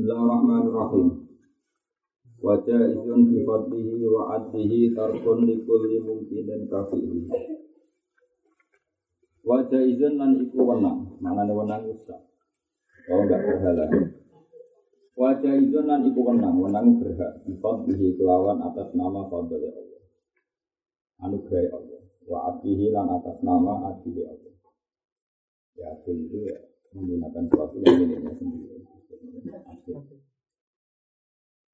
Bismillahirrahmanirrahim. Wajah izun fi fadlihi wa adlihi tarkun likulli mungkinin kafihi. Wajah izun lan iku wenang, manane wenang usah. Kalau enggak berhala. Wajah izun lan iku wenang, wenang berhak fi fadlihi kelawan atas nama fadl Allah. Anugerah Allah. Wa adlihi lan atas nama adil Allah. Ya itu ya menggunakan suatu yang miliknya sendiri.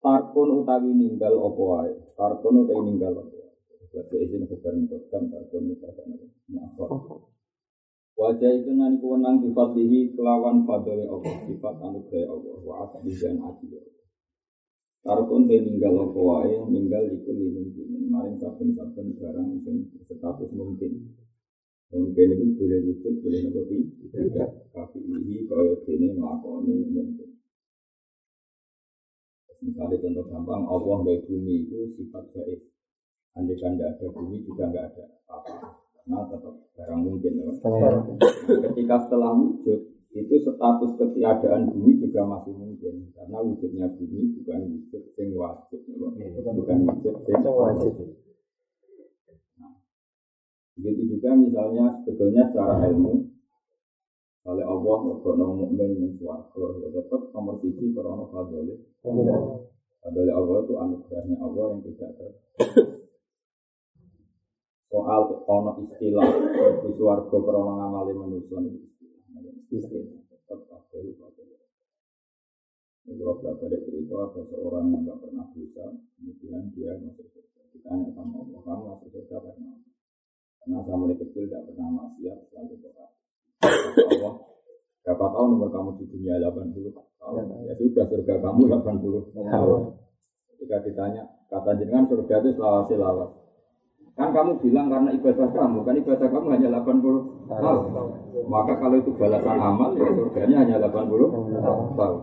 Tarkun utawi ninggal apa wae. Tarkun utawi ninggal apa wae. Bahasa izin kebarin kodam tarkun utawi apa Wajah itu nanti kewenang difatihi kelawan fadli Allah, sifat anugerah Allah, wa asli dan adil Tarkun te ninggal apa wae, ninggal iku limungkin. Maring saben-saben barang sing status mungkin. Mungkin itu boleh wujud, boleh nopo tidak. Tapi ini kaya dene nglakoni mungkin. Misalnya contoh gampang, Allah baik bumi itu sifat gaib. Andai kan tidak ada bumi juga nggak ada apa. Karena tetap barang mungkin. Ya. Ketika setelah wujud, itu status ketiadaan bumi juga masih mungkin. Karena wujudnya bumi bukan wujud yang wajib. Ya. Bukan wujud yang wajib. Nah, begitu juga misalnya sebetulnya secara ilmu oleh Allah mergono mukmin yang suwargo ya tetap nomor siji karena fadli fadli Allah itu anugerahnya Allah yang tidak ter soal ono istilah di suwargo karena ngamali manusia itu istilah. Tetap fadli fadli kalau belajar dari cerita ada seorang yang nggak pernah bisa kemudian dia masuk surga. Ditanya sama Allah kamu masuk surga karena karena saya mulai kecil tidak pernah maksiat selalu berdoa Allah berapa tahun umur kamu di dunia 80 tahun? Ya. Sudah surga kamu 80 tahun. Ketika ditanya kata jenengan surga itu selawasi lawas kan kamu bilang karena ibadah kamu kan ibadah kamu hanya 80 tahun. Maka kalau itu balasan amal ya surganya hanya 80 tahun.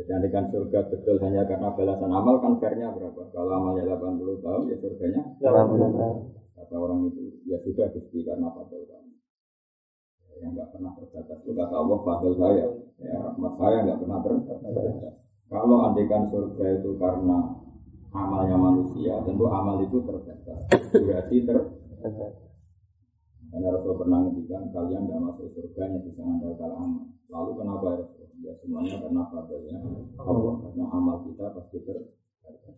Jadi kan surga betul hanya karena balasan amal kan fairnya berapa? Kalau amalnya 80 tahun ya surganya 80 tahun. Kata orang itu ya sudah gusti karena fadl kamu yang nggak pernah terbatas. Itu kata Allah fadl saya. Ya rahmat saya nggak pernah terbatas. Kalau andikan surga itu karena amalnya manusia tentu amal itu terbatas. Berarti terbatas karena Rasul pernah ngendikan kalian tidak masuk surga yang bisa mengandalkan amal. Lalu kenapa ya Rasul? Ya semuanya karena fadlnya. Allah. Karena amal kita pasti terbatas.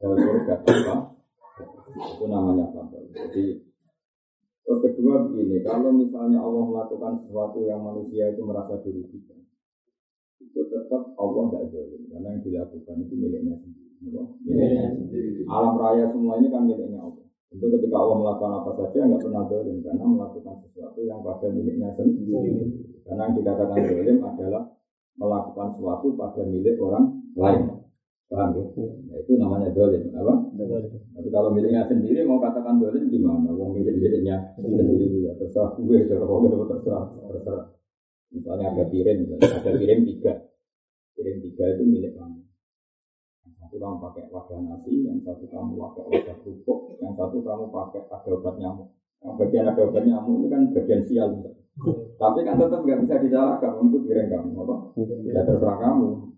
Kalau surga apa? Itu namanya fadl. Jadi Terus kedua begini, kalau misalnya Allah melakukan sesuatu yang manusia itu merasa dirugikan, itu tetap Allah tidak zalim karena yang dilakukan itu miliknya sendiri. Miliknya sendiri. Alam raya semua ini kan miliknya Allah. Itu ketika Allah melakukan apa saja nggak pernah zalim karena melakukan sesuatu yang pada miliknya sendiri. Karena yang dikatakan zalim adalah melakukan sesuatu pada milik orang lain. Paham ya? Nah, itu namanya dolim, apa? Tapi kalau miliknya sendiri mau katakan dolim gimana? Wong milik miliknya sendiri ya terserah gue, kau gue terserah, terserah. Misalnya ada piring, ada piring tiga, piring tiga itu milik kamu. Yang satu kamu pakai wadah nasi, yang satu kamu pakai wadah kerupuk, yang satu kamu pakai ada obat nyamuk. Yang bagian ada obat nyamuk ini kan bagian sial. Tapi kan tetap nggak bisa disalahkan untuk piring kamu, apa? Ya terserah kamu.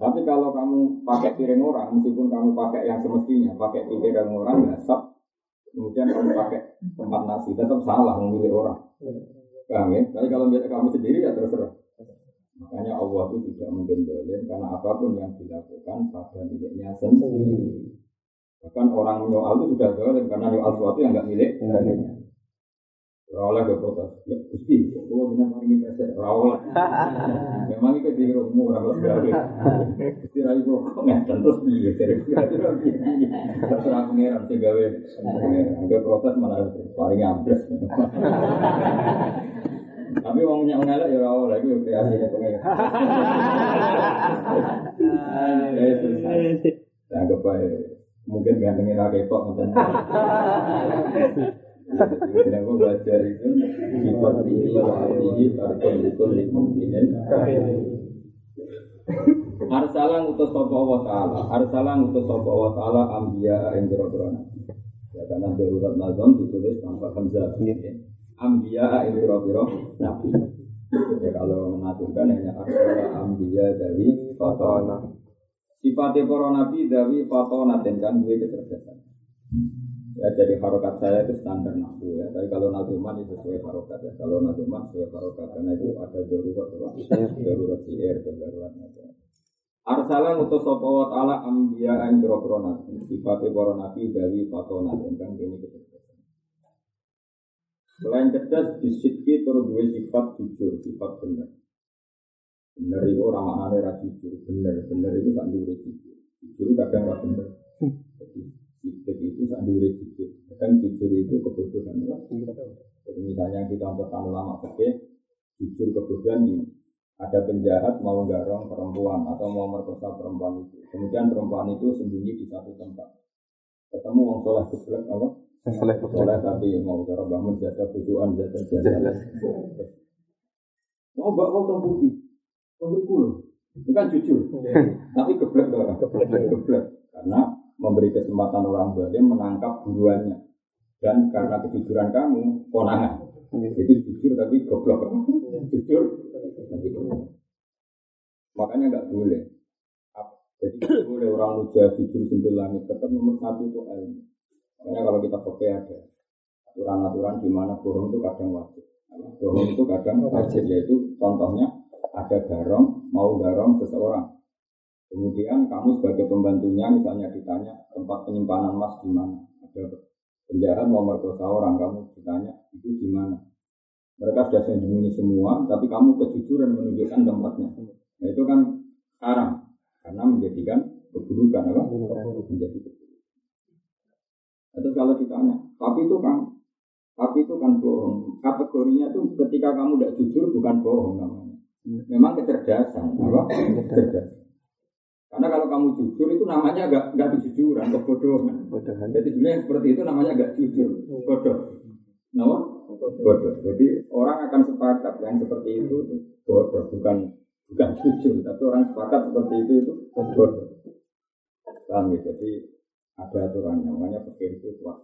Tapi kalau kamu pakai piring orang, meskipun kamu pakai yang semestinya, pakai piring orang, ya sab. Kemudian kamu pakai tempat nasi, tetap salah memilih orang. Paham ya? Tapi kalau milik kamu sendiri ya terserah. Makanya Allah itu tidak mungkin karena apa pun yang dilakukan pada miliknya sendiri. Bahkan orang menyoal itu sudah dolim karena nyoal sesuatu yang nggak milik. Rawoleh ke protes, ya gusti, kalau bina paling presiden, rawoleh. Memang itu di rumah orang bergawe. Gusti rayu kok nggak terus dia terserah pengiran sih gawe. Agak protes malah paling ambles. Tapi mau punya mengalah ya rawoleh itu kreasinya pengiran. Anggap baik. Mungkin gantengin rakyat Kenapa baca itu. Arsalah ngutus sapa wa taala, arsalah ngutus sapa wa taala ambia ing boro-boro Ya karena darurat nazam ditulis tanpa hamzah. Ambia ing boro-boro nabi. Ya kalau mengaturkan hanya arsala ambiya dari fatona. Sifatnya para nabi dari fatona dan kan gue kecerdasan. Ya jadi harokat saya itu standar nahu ya. Tapi kalau nazuman itu sesuai harokat ya. Kalau nazuman sesuai harokat karena itu ada darurat? Darurat dan darurat nabi. Arsala ngutus sapa wa taala ambiya ing boro nabi. Sifatnya para nabi dari fatona kan ini kecerdasan. Selain cerdas, disidki terus dua sifat jujur, sifat benar. Benar itu orang maknanya ra jujur, benar, benar itu dure jujur. Jujur kadang ra benar. Jadi sidik itu sak dure jujur. Kadang jujur itu kebodohan. Lah. Jadi misalnya kita contohkan ulama fikih, jujur kebodohan ini. Ada penjahat mau garong perempuan atau mau merkosa perempuan itu. Kemudian perempuan itu sembunyi di satu tempat. Ketemu wong soleh keblek apa? Soleh Soleh tapi mau cara bangun jasa bujuan jasa jasa. Mau mbak mau putih Itu kan jujur, tapi geblek tuh orang. Geblek. Karena memberi kesempatan orang zalim menangkap buruannya. Dan karena kejujuran kamu, konangan. Itu jujur tapi goblok. Jujur tapi goblok. Makanya nggak boleh. Jadi nggak boleh orang muja jujur sambil langit. Tetap nomor satu itu ilmu. Makanya kalau kita pakai ada aturan-aturan di mana bohong itu kadang wajib. Bohong itu kadang wajib yaitu contohnya ada garong mau garong seseorang. Kemudian kamu sebagai pembantunya misalnya ditanya tempat penyimpanan emas di mana. Ada penjahat mau merkosa orang kamu ditanya itu di mana. Mereka sudah sembunyi semua, tapi kamu kejujuran menunjukkan tempatnya. Nah, itu kan haram karena menjadikan keburukan apa? Menjadi keburukan. Terus kalau ditanya, tapi itu kan, tapi itu kan bohong. Kategorinya itu ketika kamu tidak jujur bukan bohong namanya. Memang kecerdasan, apa? Kecerdasan. Karena kalau kamu jujur itu namanya nggak nggak kejujuran, kebodohan. Bodohan. Jadi dunia yang seperti itu namanya nggak jujur, bodoh. Nama? Bodoh. Jadi orang akan sepakat yang seperti itu bodoh, bukan bukan jujur, tapi orang sepakat seperti itu itu bodoh. Paham ya? Jadi ada aturannya, namanya pikir itu kuat.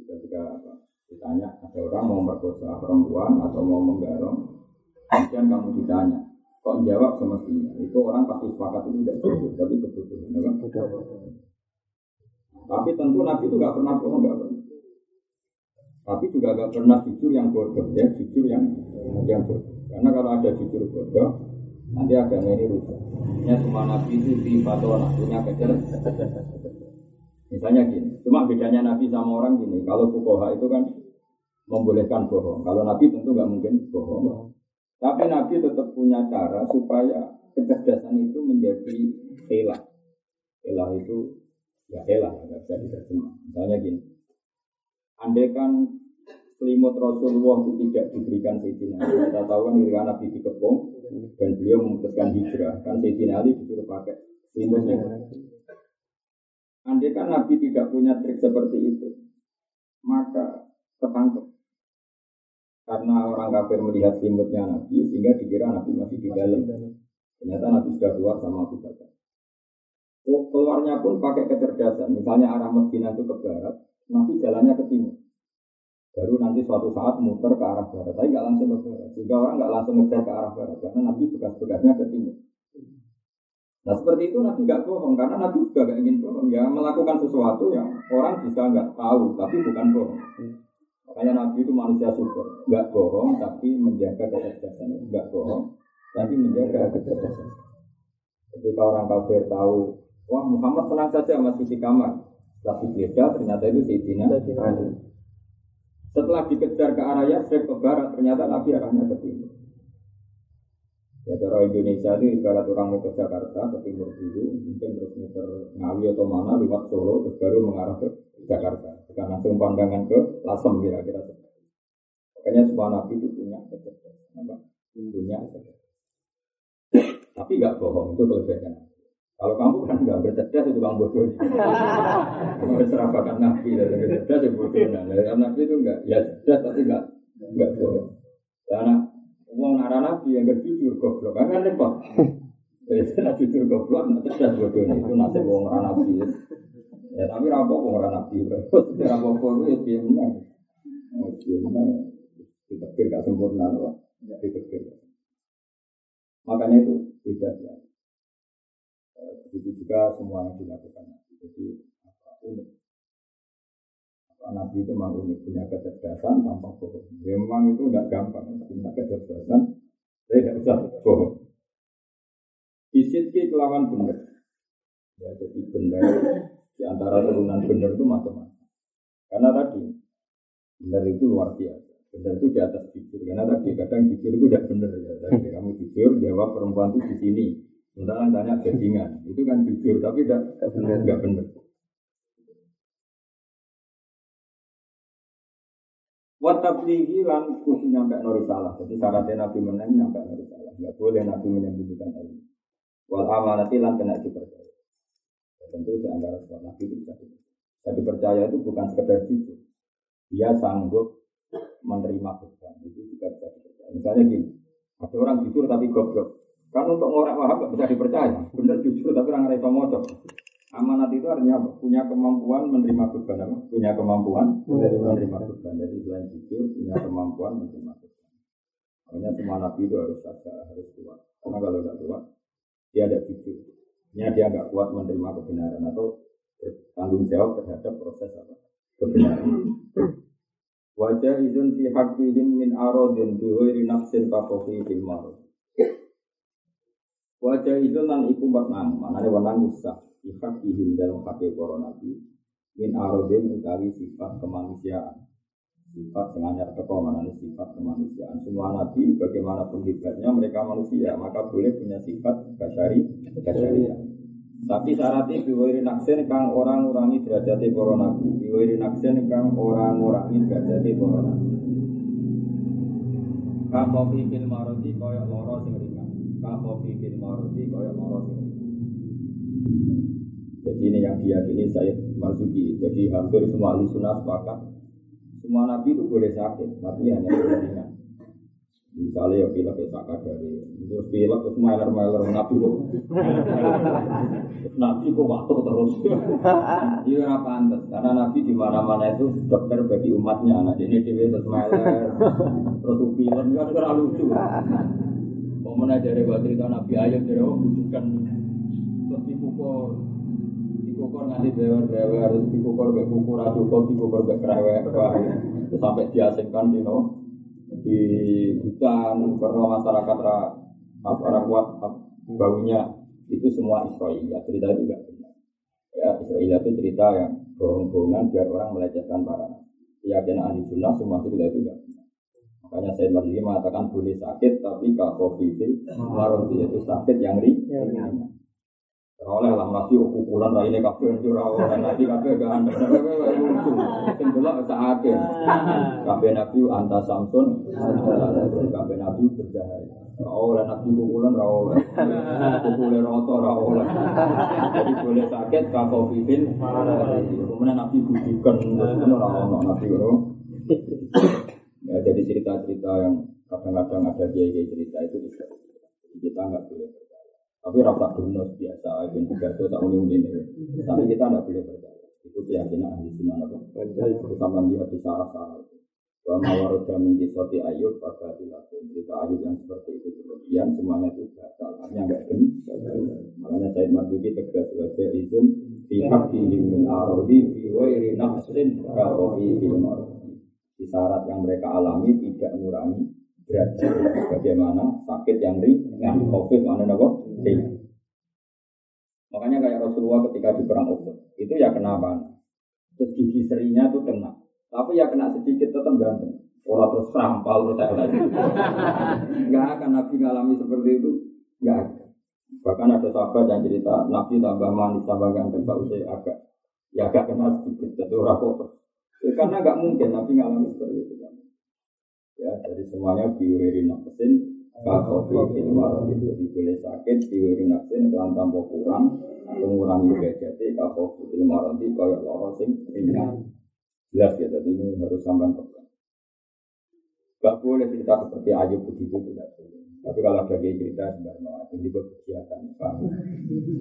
Ketika apa, ditanya ada orang mau merkosa perempuan atau mau menggarong, kemudian kamu ditanya, kok jawab semestinya? Itu orang pasti sepakat itu tidak jujur, tapi kebutuhan. Apa? Tapi tentu Nabi itu nggak pernah bohong, nggak pernah. Tapi juga nggak pernah jujur yang bodoh, ya jujur yang yang bodoh. Karena kalau ada jujur bodoh, nanti agama ini rusak. Ya semua Nabi itu di fatwa punya kecer. Misalnya gini, cuma bedanya Nabi sama orang gini. Kalau fukoha itu kan membolehkan bohong. Kalau Nabi tentu nggak mungkin bohong. Tapi Nabi tetap punya cara supaya kecerdasan itu menjadi helah. Helah itu ya helah, nggak bisa diterjemah. Misalnya gini, andai kan selimut Rasulullah itu tidak diberikan Sayyidina Ali. Kita tahu kan ketika Nabi dikepung dan beliau memutuskan hijrah, kan Sayyidina Ali disuruh pakai selimutnya. Andai kan Nabi tidak punya trik seperti itu, maka ketangkep. Karena orang kafir melihat selimutnya Nabi, sehingga dikira Nabi masih di dalam. Ternyata Nabi sudah keluar sama Abu Bakar. Oh, keluarnya pun pakai kecerdasan. Misalnya arah Medina itu ke barat, Nabi jalannya ke timur. Baru nanti suatu saat muter ke arah barat. Tapi nggak langsung ke barat. Sehingga orang nggak langsung ngejar ke arah barat. Karena Nabi bekas-bekasnya ke timur. Nah seperti itu Nabi nggak bohong. Karena Nabi juga nggak ingin bohong. Ya melakukan sesuatu yang orang bisa nggak tahu. Tapi bukan bohong. Makanya Nabi itu manusia syukur. Nggak bohong tapi menjaga kecerdasan. Nggak bohong tapi menjaga kecerdasan. Ketika orang kafir tahu, wah Muhammad tenang saja masih di kamar. Tapi beda ternyata itu Sayyidina Ali. Setelah dikejar ke arah Yasrib ke barat, ternyata Nabi arahnya ke timur. Ya cara Indonesia itu ibarat orang mau ke Jakarta, ke timur dulu, mungkin terus muter Ngawi atau mana, lewat Solo, terus baru mengarah ke Jakarta. Bukan langsung pandangan ke Lasem kira-kira. Makanya semua Nabi itu punya kecerdasan. Punya kecerdasan. Tapi nggak bohong, itu kelebihannya. Kalau kamu kan nggak bercerdas itu kamu bodoh. Kamu serapakan Nabi dari cerdas ya bodoh. Nah, dari Nabi itu enggak, ya cerdas tapi enggak enggak bodoh. Karena uang arah Nabi yang berjujur goblok kan kan repot. Jadi jujur goblok, nak cerdas bodoh itu nasib uang arah Nabi. Ya tapi rapo uang arah Nabi. Rapo itu ya dia menang. Dia menang. Ditekir gak sempurna, loh. Ditekir. Makanya itu beda ya. Begitu juga semua yang dilakukan. Jadi apa, unik. Apa, Nabi itu memang unik, punya kecerdasan tanpa bohong. Memang itu tidak gampang, punya kecerdasan, saya tidak bisa bohong. Isitki kelawan benar. Ya, jadi benar di antara turunan benar itu macam-macam. Karena tadi benar itu luar biasa. Benar itu di atas jujur. Karena tadi kadang jujur itu tidak benar ya. Tadi kamu jujur jawab perempuan itu di sini. Sementara tanya bajingan, itu kan jujur tapi tidak benar. Tidak benar. Watablihi lan kudu nyampe nori salah. Jadi syaratnya Nabi menang nyampe nori salah. Tidak boleh Nabi menyembunyikan ilmu. Wal amanati lan kena dipercaya. Tentu di antara sholat Nabi itu bisa. Bisa dipercaya itu bukan sekedar jujur. Dia sanggup menerima beban. Itu juga bisa dipercaya. Misalnya gini, ada orang jujur tapi goblok. Kan untuk ngorek wahab gak bisa dipercaya. Bener jujur tapi orang ngerasa mocok. Amanat itu artinya punya kemampuan menerima beban apa? Punya kemampuan menerima, menerima beban. Jadi selain jujur punya kemampuan menerima beban. Makanya semua nabi itu harus ada, harus kuat. Karena kalau tidak kuat, dia ada jujur. Ini dia nggak kuat menerima kebenaran atau tanggung jawab terhadap proses apa kebenaran. Wajah izin fi hakihim min arodin biwiri nafsin kafofi fil marud. Wajah izin lan iku menang, mana menang usah. Fi hakihim dalam hakih para nabi min arodin utawi sifat kemanusiaan. Sifat yang hanya teko sifat kemanusiaan. Semua nabi bagaimanapun hebatnya mereka manusia, maka boleh punya sifat kasari, kasari. Tapi syaratnya biwiri naksin kang orang ngurangi derajatnya para nabi. Biwiri naksin kang orang ngurangi derajatnya para nabi. Kakofi fil maroti koyok loro sing ringan. Fil maroti koyok loro sing. Jadi ini yang diyakini saya Marzuki. Jadi hampir semua ahli sunnah sepakat semua nabi itu boleh sakit, tapi hanya ringan. Misalnya ya pilek ya sakit dari terus pilek terus mailer nabi kok. Nabi kok waktu terus. Iya ora pantas karena nabi di mana mana itu dokter bagi umatnya nah ini dia terus mailer terus pilek kan ora lucu. Mana dari waktu itu nabi ayat dari oh bujukan. Terus dipukul dipukul nganti dewer dewer terus dipukul be kukur cukup dipukul be kerewek sampai diasingkan di no di hutan karena masyarakat ra, apa, orang kuat baunya. Itu semua Israel cerita benar. Ya Israel itu cerita yang bohong-bohongan biar orang melecehkan para keyakinan ahli sunnah semua cerita benar. Makanya saya Marzuki mengatakan boleh sakit tapi kalau covid maroti itu sakit yang ringan oleh lah nabi ukuran rai ini kafe itu rawol nabi kafe gak anda lucu. Delok sakake kafe nabi anta samsun. Kafe nabi bercahaya rawol nabi ukuran rawol ukuran roto rawol jadi boleh sakit kafe fifin kemudian nabi bujukan kemudian rawol nabi ya jadi cerita-cerita yang kadang-kadang ada kiai cerita itu kita nggak boleh tapi rasa bonus biasa, ben tiga itu tak uni ini. Tapi kita tidak boleh percaya. Itu keyakinan ahli sunnah apa? Itu sama lihat di sarah-sarah itu. Wa mawaroda min kisati ayub pada dilakukan cerita ayub yang seperti itu kemudian semuanya itu batal. Hanya enggak benar. Makanya Said Marzuki tegas wajah izun fi haqqihim min arodi fi wairi nafsin fil Di syarat yang mereka alami tidak mengurangi derajat. Bagaimana sakit yang ringan, covid mana nabo? Ringan. Makanya kayak Rasulullah ketika di perang Uhud itu ya kenapa? Terus gigi serinya tuh kena, tapi ya kena sedikit tetap ganteng. Orang terus trampal terus saya lagi. Enggak akan Nabi ngalami seperti itu, enggak ada. Bahkan ada sahabat yang cerita Nabi tambah manis tambah ganteng, tak usah agak ya agak kena sedikit, jadi orang kok. Karena enggak mungkin Nabi ngalami seperti itu. Ya, jadi semuanya biuri nafsin kakofi fil marad itu boleh sakit biuri nafsin kelan tanpa kurang atau mengurangi derajatnya kakofi fil marad itu kayak loro sing ringan. Jelas ya, jadi ini harus sampai pegang. Gak boleh cerita seperti Ayub begitu tidak boleh. Tapi kalau ada cerita sebenarnya itu juga kegiatan.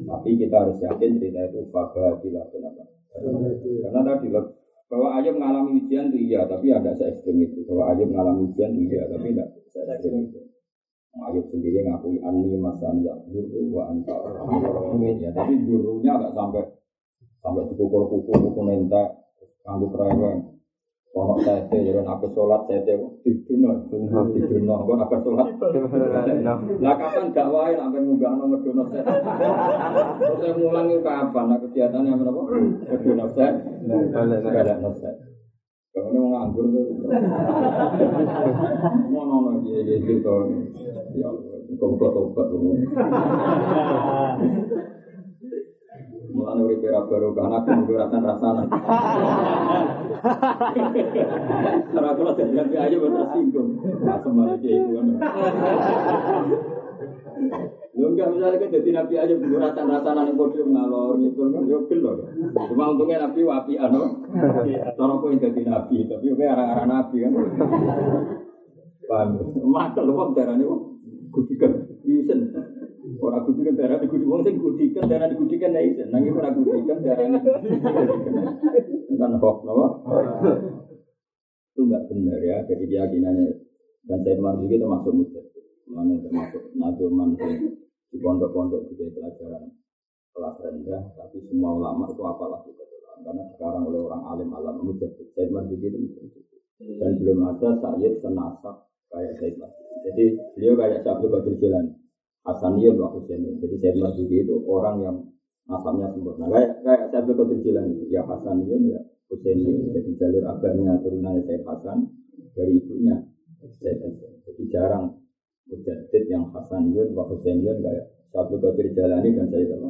Tapi kita harus yakin cerita itu fakah tidak kenapa. Karena tadi Bahwa Ayub mengalami ujian itu iya, tapi ada se ekstrim itu. Bahwa Ayub mengalami ujian itu iya, tapi tidak se ekstrim itu. Ayub sendiri ngakui ani masani ya guru wa anta ya tapi gurunya nggak sampai sampai dipukul pukul nentek nganggu kereweng Kono sete, jadi aku sholat sete di dunia, di dunia, aku nak sholat. Lah kapan dakwah sampai munggah nomor dunia sete? Terus saya mulang itu kapan? Nah kegiatannya apa? Dunia sete, balik sete. Kalau ini mau nganggur tuh, mau nono dia gitu tuh, ya kau buat obat tuh. Mulane urip ora baru kan aku nggo rasan rasana. Ora kula dadi aja boten singgung. Asem aja iku kan. Lu enggak misalnya kan jadi nabi aja nggo rasan rasana ning podium ngalor gitu kan yo gelo. Cuma untungnya nabi wapi ano. Cara kowe dadi nabi tapi kowe arah-arah nabi kan. Paham. Makel wong darane wong gudikan. Isen. Orang gudikan darah di gudikan, sing gudikan darah ya isen. Nangis orang gudikan darah di Kan hoax, no? Itu enggak benar ya, jadi keyakinannya. Dan saya juga termasuk mujad. Mana termasuk nadoman di pondok-pondok juga pelajaran kelas rendah, tapi semua ulama itu apalah juga karena sekarang oleh orang alim alam mujad. Saya juga itu dan belum ada sayyid senasab kayak saya Jadi beliau kayak Syabdu Qadir Jilani. Hasaniyun wa Husainin. Jadi Said Marzuki itu orang yang nasabnya sempurna. Kayak kayak Syabdu Qadir Jilani. Ya Hasaniyun ya Husainin. Jadi jalur abangnya turunannya Said Hasan dari ibunya Hasan. Jadi jarang mujadid yang Hasaniyun wa Husainiyun kayak Syabdu Qadir Jilani dan Said apa?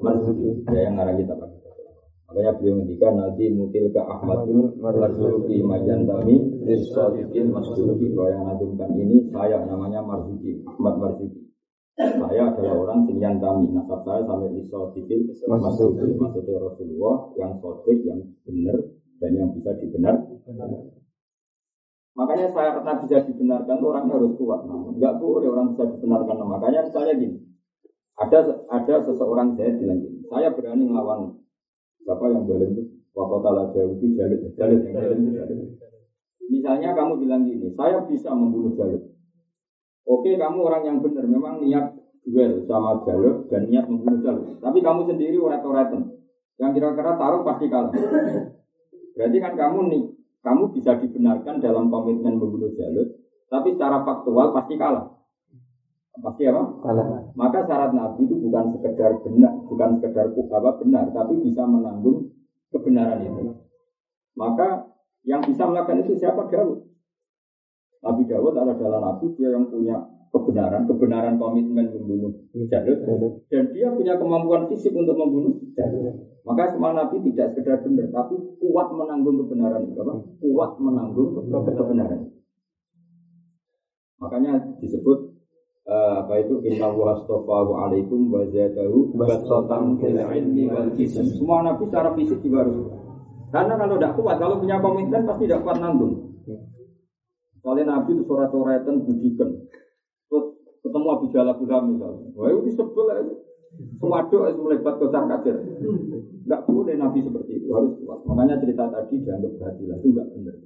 Marzuki. Ya yang ngarang kita pakai. Makanya beliau ngendikan nanti mutil ke Ahmadun Marzuki Majantami Rizalikin Masduki bahwa yang nadumkan ini saya namanya Marzuki Ahmad Marzuki saya adalah orang sinian kami nasab saya sampai Rizalikin Masduki maksudnya Rasulullah yang sodik yang benar dan yang bisa dibenar makanya saya pernah bisa dibenarkan orangnya harus kuat namun nggak boleh orang bisa dibenarkan makanya misalnya gini ada ada seseorang saya bilang gini saya berani melawan Siapa yang boleh itu? Wakotala jauh itu yang itu jalur. Misalnya kamu bilang gini, saya bisa membunuh jalur. Oke, kamu orang yang benar, memang niat duel sama jalur dan niat membunuh jalur. Tapi kamu sendiri urat-uratan. Yang kira-kira taruh pasti kalah. Berarti kan kamu nih, kamu bisa dibenarkan dalam komitmen membunuh jalur, tapi secara faktual pasti kalah. Pasti apa? Kalah. Maka syarat Nabi itu bukan sekedar benar, bukan sekedar apa benar, tapi bisa menanggung kebenaran itu. Maka yang bisa melakukan itu siapa Daud? Nabi Dawud adalah Nabi dia yang punya kebenaran, kebenaran komitmen membunuh Jalud, dan dia punya kemampuan fisik untuk membunuh Jalud. Maka semua Nabi tidak sekedar benar, tapi kuat menanggung kebenaran apa? Kuat menanggung kebenaran. Makanya disebut uh, apa itu inna wa astafahu alaikum wa zadahu basatan fil ilmi wal jism. Semua nabi secara fisik juga harus karena kalau tidak kuat, kalau punya komitmen pasti tidak kuat nanggung. Soalnya Nabi itu surat-suratan budikan. Ketemu Abu Jalal Buddha misalnya. Wah itu disebut aja. Sewaduh itu melebat kocar kacir. Enggak boleh Nabi seperti itu, harus kuat. Makanya cerita tadi dianggap berhati itu enggak benar.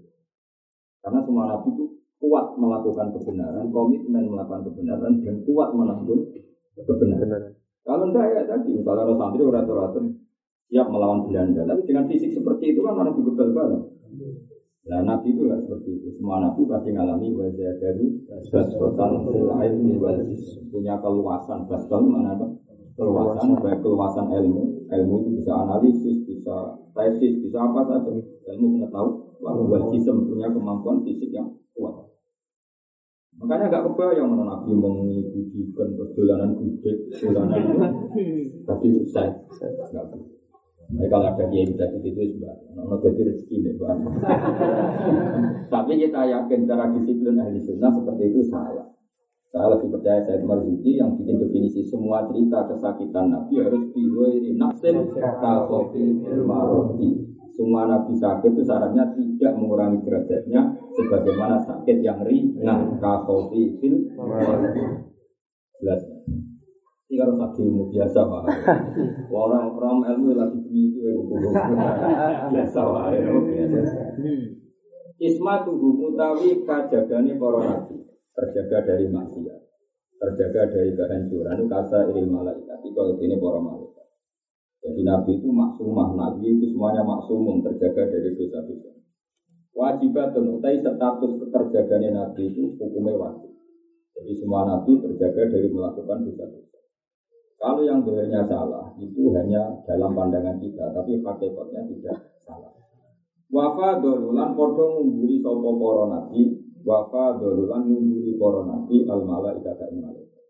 Karena semua Nabi itu kuat melakukan kebenaran, komitmen melakukan kebenaran, dan kuat menanggung kebenaran. Kalau enggak ya tadi, misalnya orang santri orang siap melawan Belanda, tapi dengan fisik seperti itu kan orang juga banget. Nah Nabi itu nggak seperti itu. Semua Nabi pasti ngalami wajah dari basdotan ilmi wajis punya keluasan. Basdon mana apa? Keluasan, baik keluasan ilmu. Ilmu itu bisa analisis, bisa tesis, bisa apa saja. Ilmu pengetahuan, wajisem punya kemampuan fisik yang kuat. Makanya gak kebayang mana Nabi mengikuti terus dolanan gudeg, dolanan itu. Tapi saya, nggak Nah, kalau ada dia bisa di situ sebab ono jadi rezeki nih bang. Tapi kita yakin cara disiplin ahli sunnah seperti itu salah. Saya lebih percaya saya Marzuki yang bikin definisi semua cerita kesakitan Nabi harus diwiri naksin kakofi maroti. Semua Nabi sakit itu syaratnya tidak mengurangi derajatnya sebagaimana sakit yang ringan kakofi fil Jelas. Ini tadi ilmu biasa pak. Orang orang ilmu lagi begitu ya biasa pak. Isma tubuh mutawi kajagane para nabi terjaga dari maksiat, terjaga dari kehancuran kata ilmu malaikat. Kalau ini para malaikat. Jadi nabi itu maksumah, nabi itu semuanya maksumum terjaga dari dosa-dosa. Wajibatun utai status keterjagaannya nabi itu hukumnya wajib. Jadi semua nabi terjaga dari melakukan dosa-dosa. Kalau yang doanya salah itu hanya dalam pandangan kita, tapi hakikatnya tidak salah. Wafa dolulan podo ngumbuli sopo poro nabi, wafa dolulan ngumbuli poro nabi al malaikat malaikat.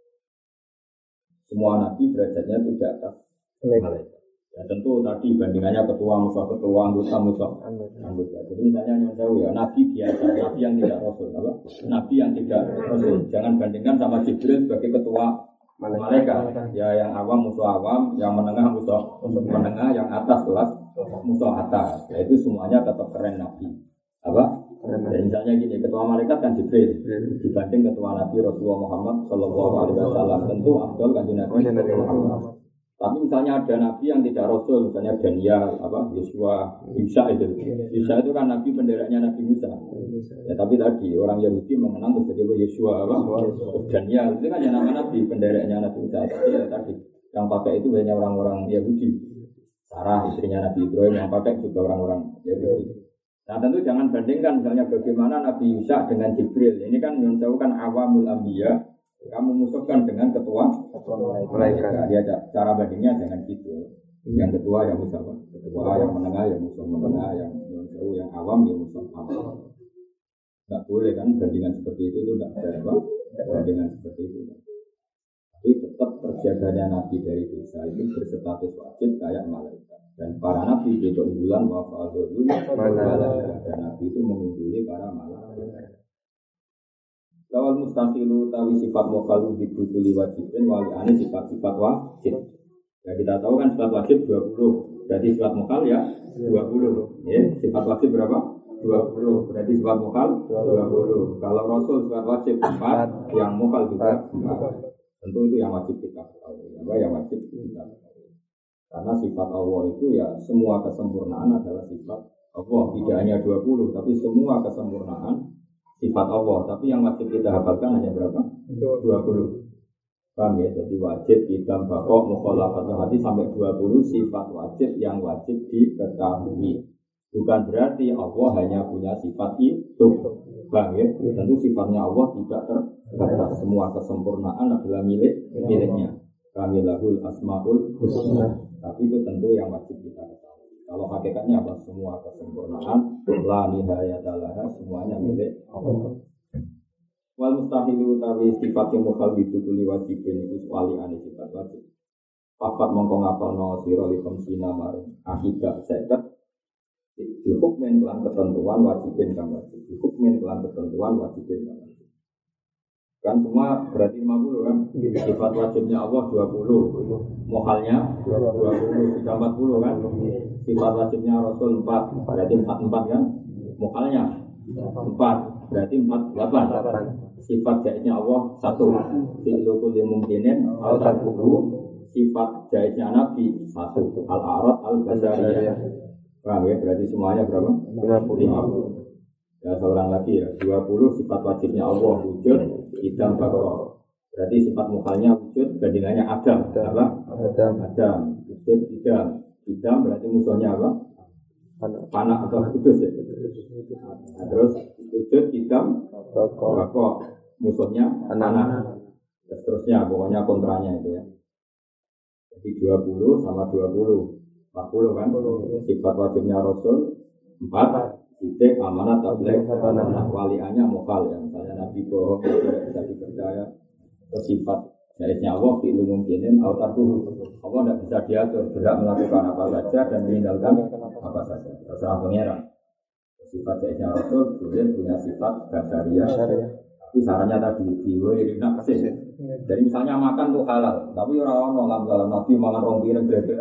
Semua nabi derajatnya tidak atas malaikat. Ya tentu tadi bandingannya ketua musuh ketua anggota musuh anggota. Jadi misalnya yang tahu ya nabi biasa, nabi yang tidak rasul, apa? Nabi yang tidak rasul. Jangan bandingkan sama Jibril sebagai ketua malaikat. Ya yang awam musuh awam, yang menengah musuh menengah, yang atas kelas musuh atas. Ya itu semuanya tetap keren nabi. Apa? Dan misalnya gini, ketua malaikat kan Jibril dibanding ketua Nabi Rasulullah Muhammad Shallallahu Alaihi Wasallam tentu Abdul kan Nabi Muhammad. Tapi misalnya ada nabi yang tidak rasul, misalnya Daniel, apa Yosua, Isa itu. Isa itu kan nabi benderanya Nabi Musa. Ya tapi tadi orang Yahudi mengenang menjadi Yosua apa? Daniel itu kan yang nama nabi benderanya Nabi Musa. Tapi ya tadi yang pakai itu banyak orang-orang Yahudi. Sarah istrinya Nabi Ibrahim yang pakai juga orang-orang Yahudi. Nah tentu jangan bandingkan misalnya bagaimana Nabi Musa dengan Jibril. Ini kan menjauhkan awamul ambiya kamu musuhkan dengan ketua mereka. Dia cara bandingnya dengan gitu. Yang ketua yang musuh ketua yang menengah yang musuh menengah yang yang seru yang awam yang musuh awam. Tidak boleh kan bandingan seperti itu itu tidak fair bandingan seperti itu. Tapi tetap terjaganya nabi dari desa itu berstatus wajib kayak malaikat. Dan para nabi itu unggulan wa dulu dan nabi itu mengungguli para malaikat. Lawal mustahilu tawi sifat mokalu dibutuli wajibin wali ane sifat-sifat wajib. Ya kita tahu kan sifat wajib 20. Berarti sifat mokal ya 20. Ya, sifat wajib berapa? 20. Berarti sifat mokal 20. Kalau Rasul sifat wajib 4, yang mokal juga 4. Tentu itu yang wajib kita tahu. Apa yang wajib kita tahu. Karena sifat Allah itu ya semua kesempurnaan adalah sifat Allah. Tidak hanya 20, tapi semua kesempurnaan sifat Allah, tapi yang wajib kita hafalkan hanya berapa? 20. Paham ya? Jadi wajib kita bakok mukhalafat hati sampai 20 sifat wajib yang wajib diketahui. Bukan berarti Allah hanya punya sifat itu. Paham ya? Tentu sifatnya Allah tidak terbatas. Semua kesempurnaan adalah milik miliknya. Kamilahul asmaul husna. Tapi itu tentu yang wajib kita ketahui. Kalau hakikatnya apa? Semua kesempurnaan, la nihayatalah, semuanya milik Allah. Wal mustahilu utawi sifat yang mukhal itu kuli wajibin itu wali ane sifat wajib. Papat mongko ngapal no siro li komsina maring akibat seket dihukmin kelan ketentuan wajibin kang wajib. Dihukmin kelan ketentuan wajibin kang wajib. Kan semua berarti 50 kan? Sifat wajibnya Allah 20. Mohalnya 20, sudah 40 kan? Sifat wajibnya Rasul 4, berarti 44 kan? Mohalnya 4, berarti 48. Sifat jaitnya Allah 1. Fi'lu kulli mungkinin al Sifat jaitnya Nabi 1. Al-Arad al-Basariyah. Paham ya? Berarti semuanya berapa? 50. Ya seorang lagi ya, 20 sifat wajibnya Allah wujud, idam bakro. Berarti sifat mukanya wujud, bandingannya Adam. Apa? Adam. Adam. Wujud idam. Idam berarti musuhnya apa? Panak atau kudus ya. Nah, terus wujud idam bakro. Musuhnya anak. Seterusnya, pokoknya kontranya itu ya. Jadi 20 sama 20. 40 kan? Sifat wajibnya Rasul 4 titik amanat tabligh amanat waliannya mokal ya. Misalnya nabi tidak bisa dipercaya. Bersifat Jarisnya Allah fi mungkinin autaku. Allah tidak bisa diatur berhak melakukan apa saja dan meninggalkan apa saja. Terserah pangeran sifat jarisnya Rasul boleh punya sifat basaria tapi sarannya tadi jiwa irina kasih jadi misalnya makan tuh halal tapi orang orang dalam nabi makan rong piring itu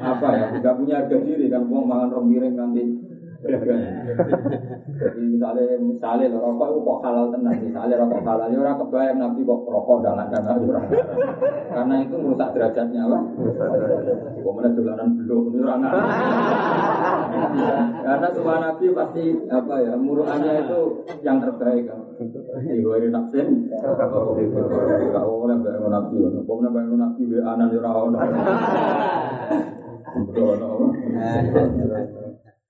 apa ya? Tidak punya harga diri kan mau makan piring nanti Jadi misalnya misalnya rokok itu kok halal tenang, misalnya rokok halal ya orang kebayang nabi kok rokok dengan dana orang. Karena itu merusak derajatnya lah. Kok mana dolanan belum orang. Karena semua nabi pasti apa ya muruannya itu yang terbaik kan. Ini naksin. Kau boleh bayang nabi, kau boleh bayang nabi be anan di rawon.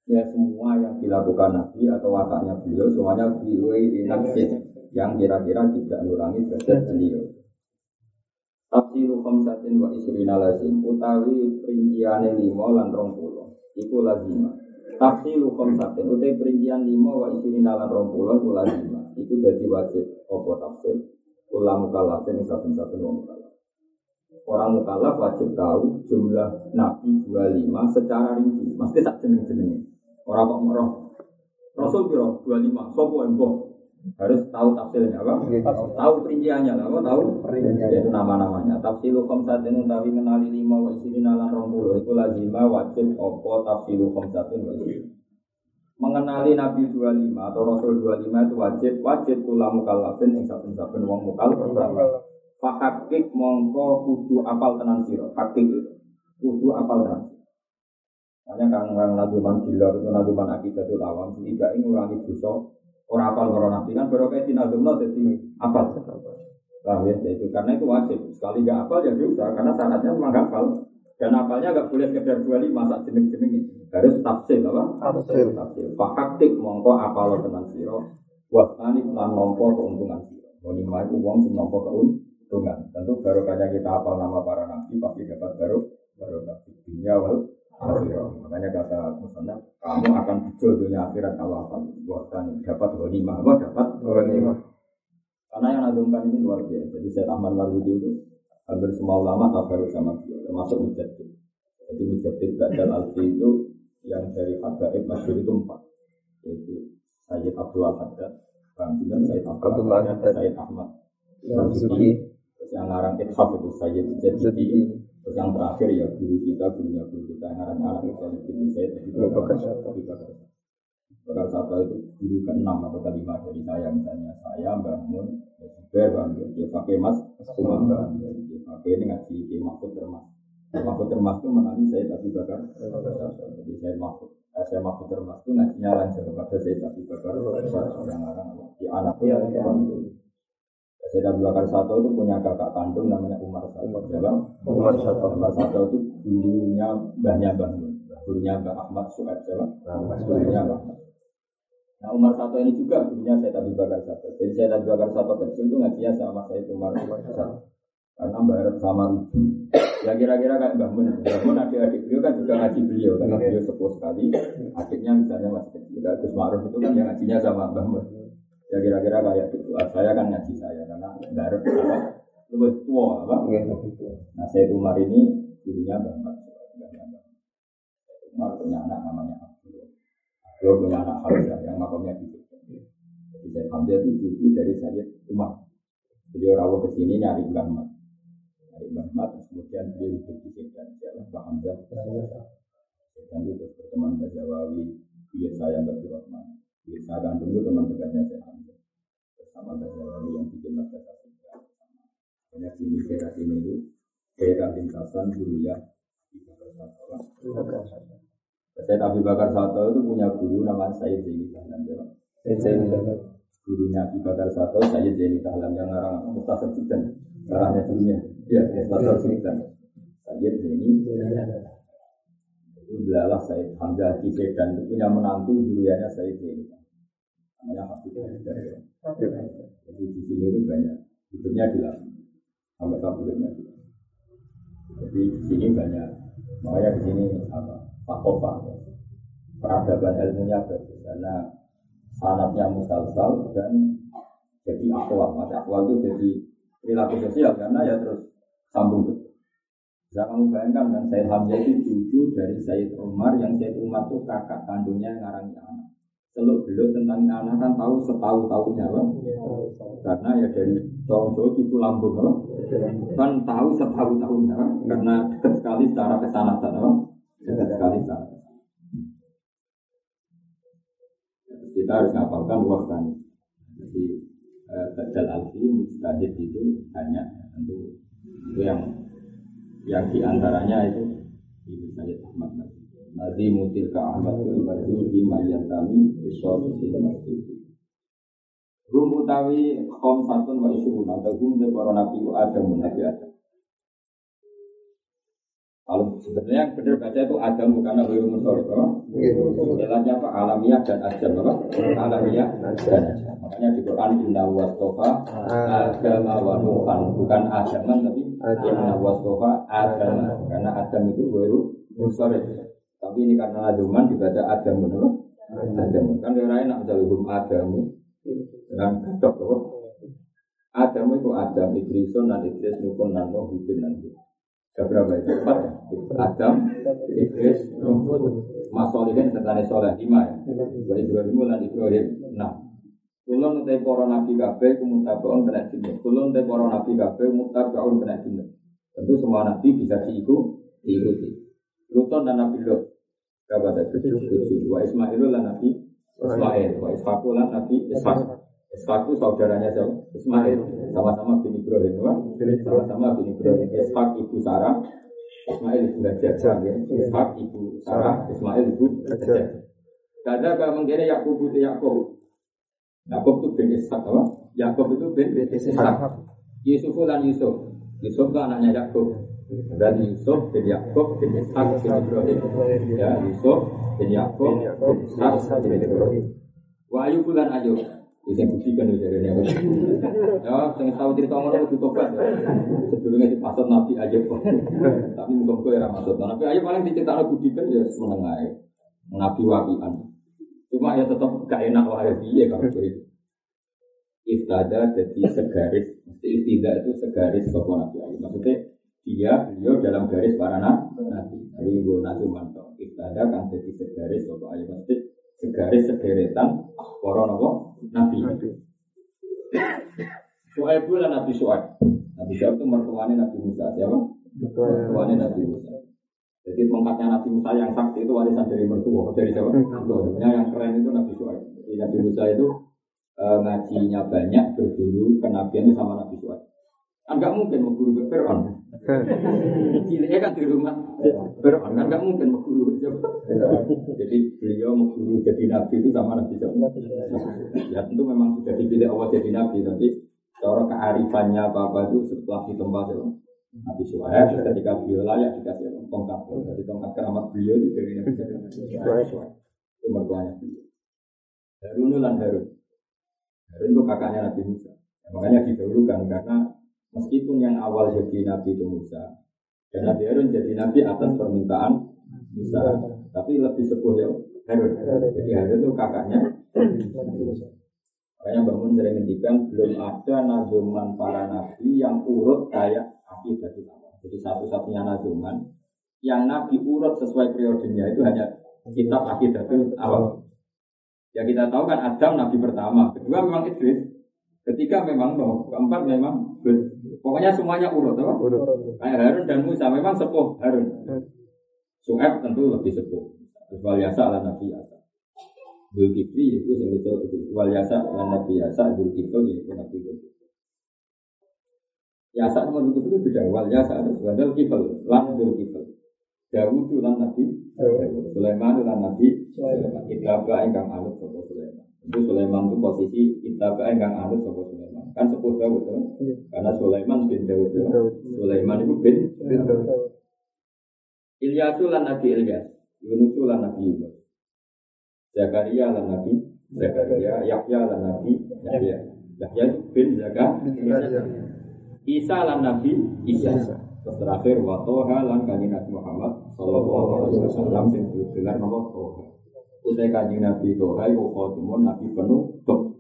Ya semua yang dilakukan Nabi atau wataknya beliau semuanya biwai nafsin yang kira-kira tidak mengurangi derajat beliau. Tafsiru khamsatin wa isrina lazim utawi perinciane lima lan rong puluh iku lazima. Tafsiru khamsatin utawi perincian lima wa isrina lan rong puluh iku lazima. Iku jadi wajib apa tafsir kula mukallafin saben-saben wong mukallaf. Orang mukallaf wajib tahu jumlah nabi 25 secara rinci, mesti tak jeneng-jenenge. Orang kok meroh. Rasul kira 25, sopo embo. Harus tahu tafsirnya apa? Tahu perinciannya lah, apa tahu? Itu nama-namanya. Tafsiru khamsatin utawi menali lima wa isirina lan Itu lazima wajib opo tafsiru khamsatin wa isirina mengenali Nabi 25 atau Rasul 25 itu wajib wajib kula mukallafin ing saben-saben wong mukallaf. Fahakik mongko kudu apal tenan sira. Hakik itu kudu apal tenan. Hanya kan orang naduman gila itu naduman akidatul awam tidak ingin ngurangi dosa orang apal para nabi kan baru kayak nadumno jadi apal. Paham ya? Itu karena itu wajib. Sekali nggak apal ya dosa karena syaratnya memang apal. Dan apalnya nggak boleh sekedar dua lima saat jeneng jeneng harus tafsir apa? Tafsir. Tafsir. Fakaktik mongko apal tenan siro. Buat tani lan nompo keuntungan siro. Lima itu uang sing nompo keuntungan. Tentu baru kita apal nama para nabi pasti dapat baru baru dapat dunia wal akhirat. Makanya kata Musanna, kamu akan hijau dunia akhirat kalau apa? Buatkan dapat lima, apa dapat lima. Karena yang nadumkan ini luar biasa. Jadi saya Ahmad Marzuki itu hampir semua ulama baru sama dia, termasuk Mujadid. Jadi Mujadid Badal Alfi itu yang dari Habaib Masyur itu empat. Yaitu Sayyid Abdul Haddad, Bang Jinan, Sayyid Abdul Haddad, Sayyid Ahmad terus yang ngarang Ithaf itu Sayyid Jadi Terus yang terakhir ya guru kita, gurunya guru kita yang namanya anak itu bin saya tadi bakar satu. Bakar satu itu guru ke enam atau kelima dari saya misalnya saya Mbak Mun, Zubair, dia pakai Mas, Mbak dia pakai ini ngaji dia Mahfud Termas. Mahfud Termas itu menangi saya tapi bakar jadi saya Mahfud. Eh, saya Mahfud Termas itu ngajinya lancar kepada saya tapi bakar orang-orang di anaknya itu Sayyid Abu Bakar Sato itu punya kakak kandung namanya Umar Sato. Umar, Umar Sato. Umar Sato itu gurunya Mbahnya Mbah Gurunya Mbah Ahmad Suhaib siapa? Gurunya Mbah Ahmad. Nah Umar Sato ini juga gurunya Sayyid Abu Bakar Sato. Jadi Sayyid Abu Bakar Sato kecil itu ngajinya sama Sayyid Umar Sato. Karena bareng sama Ruju. Ya kira-kira kayak Mbah Mun. Mbah Mun adik-adik beliau kan juga ngaji beliau. Karena beliau sepuh sekali. Adiknya misalnya masih kecil. Gus Ma'ruf itu kan yang ngajinya sama Mbah Mun. Ya kira-kira kayak gitu. Saya kan ngaji saya karena baru apa lebih tua apa? Nah saya Umar ini gurunya Mbak Mat. Umar punya anak namanya Abdul. Abdul punya anak Hamzah yang makamnya di situ. Jadi saya Hamzah itu cucu dari saya Umar. Jadi orang ke sini nyari Mbak Mat. Nyari Mbak Mat, kemudian dia hidup di sini dan siapa Mbak Hamzah. Dan itu berteman Mbak Jawawi, dia saya Mbak Rahman. Saya kandung itu teman dekatnya saya Hamzah. Bersama Jawawi yang bikin masyarakat hanya sini daerah sini itu daerah lintasan Duria Saya Abi Bakar Sato itu punya guru namanya Sayyid Zaini Tahlam Gurunya Abi Bakar Sato Sayyid Zaini Tahlam yang orang Mustasar Sidan Arahnya dunia Ya, Mustasar Sidan Sayyid Zaini Itu adalah Sayyid Hamzah Kisir dan itu punya menantu duriannya Sayyid Zaini Namanya Habib Jadi di sini itu banyak Hidupnya dilakukan sampai kabulnya. Jadi di sini banyak, makanya di sini apa? Fakofa, ya. peradaban ilmunya bagus karena sanatnya musalsal dan jadi akwal. Maka akwal itu jadi perilaku sosial karena ya terus sambung. Bisa kamu bayangkan kan Said Hamzah itu cucu dari Said Umar yang Said Umar itu kakak kandungnya yang ngarang anak. Seluk beluk tentang anak kan tahu setahu tahunya kan? Karena ya dari Tolong Jawa cucu lambung kan? kan tahu setahu tahunnya karena dekat sekali secara kesanatan apa? dekat sekali secara kita harus ngapalkan waktu Jadi eh, Badal Alfi Mujtahid itu hanya tentu itu yang yang di antaranya itu Ibu Sayyid Ahmad Nabi mutil ka Ahmad bin Marzu di Mayatami Isor Sila Masjid Gum utawi Khom Satun wa Isyurun Atau gum para nabi Adam Nabi Adam sebenarnya yang benar baca itu Adam bukan Nabi Musa Istilahnya apa? Alamiah dan Adam apa? Alamiah. Dan Adam. Makanya di Quran Inna wastofa Adam wa Nuhan. Bukan Adam tapi Inna wastofa Adam. Karena Adam itu baru Musa Tapi ini karena Aduman dibaca Adam apa? Adam. Kan orang enak misalnya hukum Adam. Dengan gadok apa? Adam itu Adam Idrison dan Idris Nukun dan Nuh Hudin dan Hudin ada berapa itu? Empat ya? Adam, Iblis, Nuh, Mas Solihin, serta Soleh, lima ya? Wa Ibrahim dan Ibrahim, enam. Kulon utai para nabi kabeh kumutabaun kena jinnya. Kulon utai para nabi kabeh mutabaun kena jinnya. Tentu semua nabi bisa diiku, diikuti. Luton dan Nabi Lut. Berapa tadi? Tujuh. Wa Ismailul dan Nabi Ismail. Wa Ishaqul dan Nabi Ishaq. Ishak itu saudaranya siapa? Ismail. Sama-sama bin Ibrahim. Sama-sama bin Ibrahim. Ishak ibu Sarah. Ismail ibu Hajar. Ya. Ishak ibu Sarah. Ismail ibu Hajar. Kada kalau mengira Yakub itu Yakub. Yakub itu bin Ishak apa? Yakub itu bin Ishak. Yusuf dan Yusuf. Yusuf itu anaknya Yakub. Dan Yusuf bin Yakub bin Ishak bin Ibrahim. Ya Yusuf bin Yakub bin Ishak bin Ibrahim. Wa Ayub dan Ayub. Bisa buktikan ya dari ini. Ya, saya tahu cerita orang itu tobat. Sebelumnya di pasar nabi aja kok. Tapi muka muka era masuk. Tapi ayo paling diceritakan buktikan ya menengai. Nabi wabian. Cuma ya tetap gak enak wahai dia kalau begitu. Iftada jadi segaris. Mesti iftida itu segaris sopo nabi aja. Maksudnya dia beliau dalam garis para nabi. Tapi gue nabi mantap. Iftada kan jadi segaris sopo aja. Maksudnya segaris sederetan para nopo nabi. Suhaib lah Nabi Suhaib. Nabi Suhaib itu mertuanya Nabi Musa. Siapa? Mertuanya Nabi Musa. Jadi tongkatnya Nabi Musa yang sakti itu warisan dari mertua. Dari siapa? Sebenarnya yang keren itu Nabi Suhaib. Jadi Nabi Musa itu e, ngajinya banyak, berburu kenabian itu sama Nabi Suhaib. Enggak mungkin mau guru ke Fir'aun. Ciliknya kan di rumah Fir'aun, kan enggak mungkin mau guru. Jadi beliau mau guru jadi nabi itu sama Nabi Ya tentu memang sudah dipilih Allah jadi nabi, tapi cara kearifannya apa-apa itu setelah tempat itu. Nabi Suhaib ketika beliau layak dikasih tongkat. Jadi tongkat keramat beliau itu dari Nabi Suhaib. Itu mertuanya beliau. Harun dan Harun. Harun itu kakaknya Nabi Musa. Makanya didahulukan karena Meskipun yang awal jadi nabi itu Musa, dan Nabi Harun jadi nabi atas permintaan Musa, tapi lebih sepuh ya Harun. Jadi Harun itu kakaknya. Makanya bangun sering ngendikan belum ada nazuman para nabi yang urut kayak akibat utama. Jadi satu-satunya nazuman yang nabi urut sesuai periodenya itu hanya kitab akidatul awal. Ya kita tahu kan Adam nabi pertama, kedua memang Idris, ketiga memang Nuh, keempat memang Pokoknya semuanya urut, apa? Urut. Kayak Harun dan Musa memang sepuh Harun. Su'eb tentu lebih sepuh. Wal yasa ala Nabi Yasa. Zulkifli itu yang itu wal yasa ala Nabi Yasa, Zulkifli itu Nabi Zulkifli. Yasa sama Zulkifli itu beda. Wal yasa ada Wadal Kifl, lan Zulkifli. Dawud itu lan Nabi. Sulaiman lan Nabi. Ibrahim ingkang anut Sopo Sulaiman. Itu Sulaiman itu posisi Ibrahim ingkang anut Sopo Sulaiman. Kan sepuh Dawud kan? Karena Sulaiman bin Dawud. Sulaiman itu bin, Dawud. Ilyasu lan Nabi Ilyas. Yunus lan Nabi Yunus. Zakaria lan Nabi Zakaria. Yahya lan Nabi Yahya. Yahya itu bin Zakaria. Isa lan Nabi Isa. Terus terakhir wa toha lan kanjeng Nabi Muhammad sallallahu alaihi wasallam sing gelar nama toha. Utai kanjeng Nabi toha iku khotimun Nabi penuh top.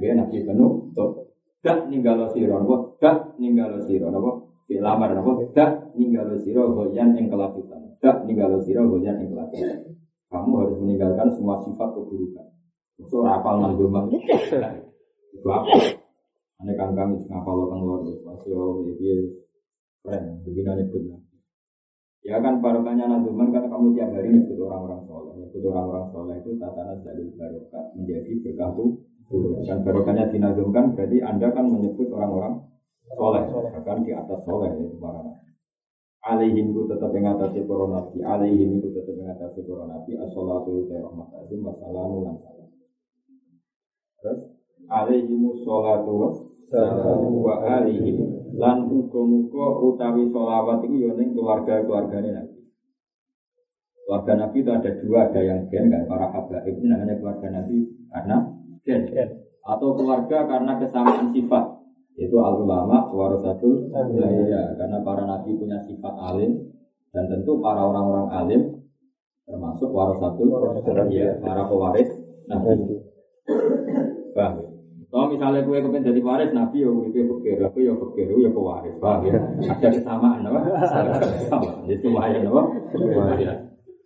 Ya Nabi penuh top dak ninggalo sira napa dak ninggalo sira napa lamar napa dak ninggalo sira goyan ing kelakuan dak ninggalo sira goyan ing kelakuan kamu harus meninggalkan semua sifat keburukan so rapal nang domang itu apa ane kan kami ngapal kang luar masih oh iya keren begini nyebut Ya kan barokahnya nazuman karena kamu tiap hari nyebut orang-orang soleh, nyebut orang-orang soleh itu tatana jalur barokah menjadi berkah. Dan barokahnya dinazumkan berarti anda kan menyebut orang-orang soleh, bahkan di atas soleh itu para. Alaihim ku tetap yang atas para nabi, alaihim ku tetap yang atas para nabi, as-salatu wa rahmat azim wa salamu lan salam. Terus alaihim sholatu salamu wa lan muga-muga utawi sholawat itu ya ning keluarga-keluargane nabi. Keluarga Nabi itu ada dua, ada yang gen kan para habaib ini namanya keluarga Nabi karena gen, atau keluarga karena kesamaan sifat. Itu al ulama warasatul ya karena para nabi punya sifat alim. Dan tentu para orang-orang alim termasuk warasatul ya para pewaris nabi. Paham? ya? Misalnya kue kepen jadi waris nabi ya itu fakir aku ya fakir ya pewaris. Paham ya? Ada kesamaan apa? Sama itu lumayan apa?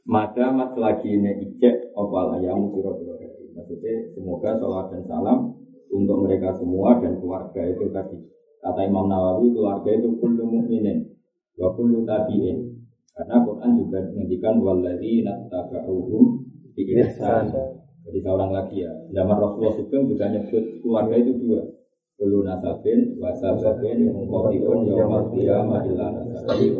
Maka mas lagi ini ijek opal ayam kira maksudnya semoga sholat dan salam untuk mereka semua dan keluarga itu tadi. Kata Imam Nawawi, keluarga itu kullu mu'minin wa kullu tabi'in. Karena Quran juga menghentikan waladhi nattaba'uhum bi ihsan. Jadi seorang lagi ya. Zaman Rasulullah Sugeng juga nyebut keluarga itu dua. Kullu nasabin wa sababin muqaddikun yawmal qiyamah illa nasabi.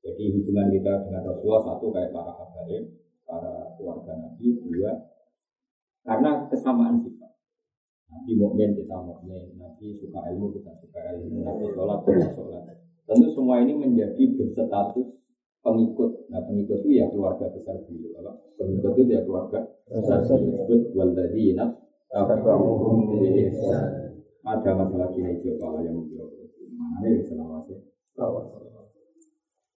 Jadi hubungan kita dengan Rasulullah satu kayak para habaib, para keluarga Nabi, dua karena kesamaan sifat. Nabi mukmin kita mukmin, Nabi suka ilmu kita suka ilmu, Nabi sholat kita sholat. Tentu semua ini menjadi berstatus pengikut. Nah pengikut itu ya keluarga besar beliau. Apa? Pengikut itu ya keluarga besar beliau. Disebut waladina ada masalah kini coba yang menjawab. Mana ya selawasnya?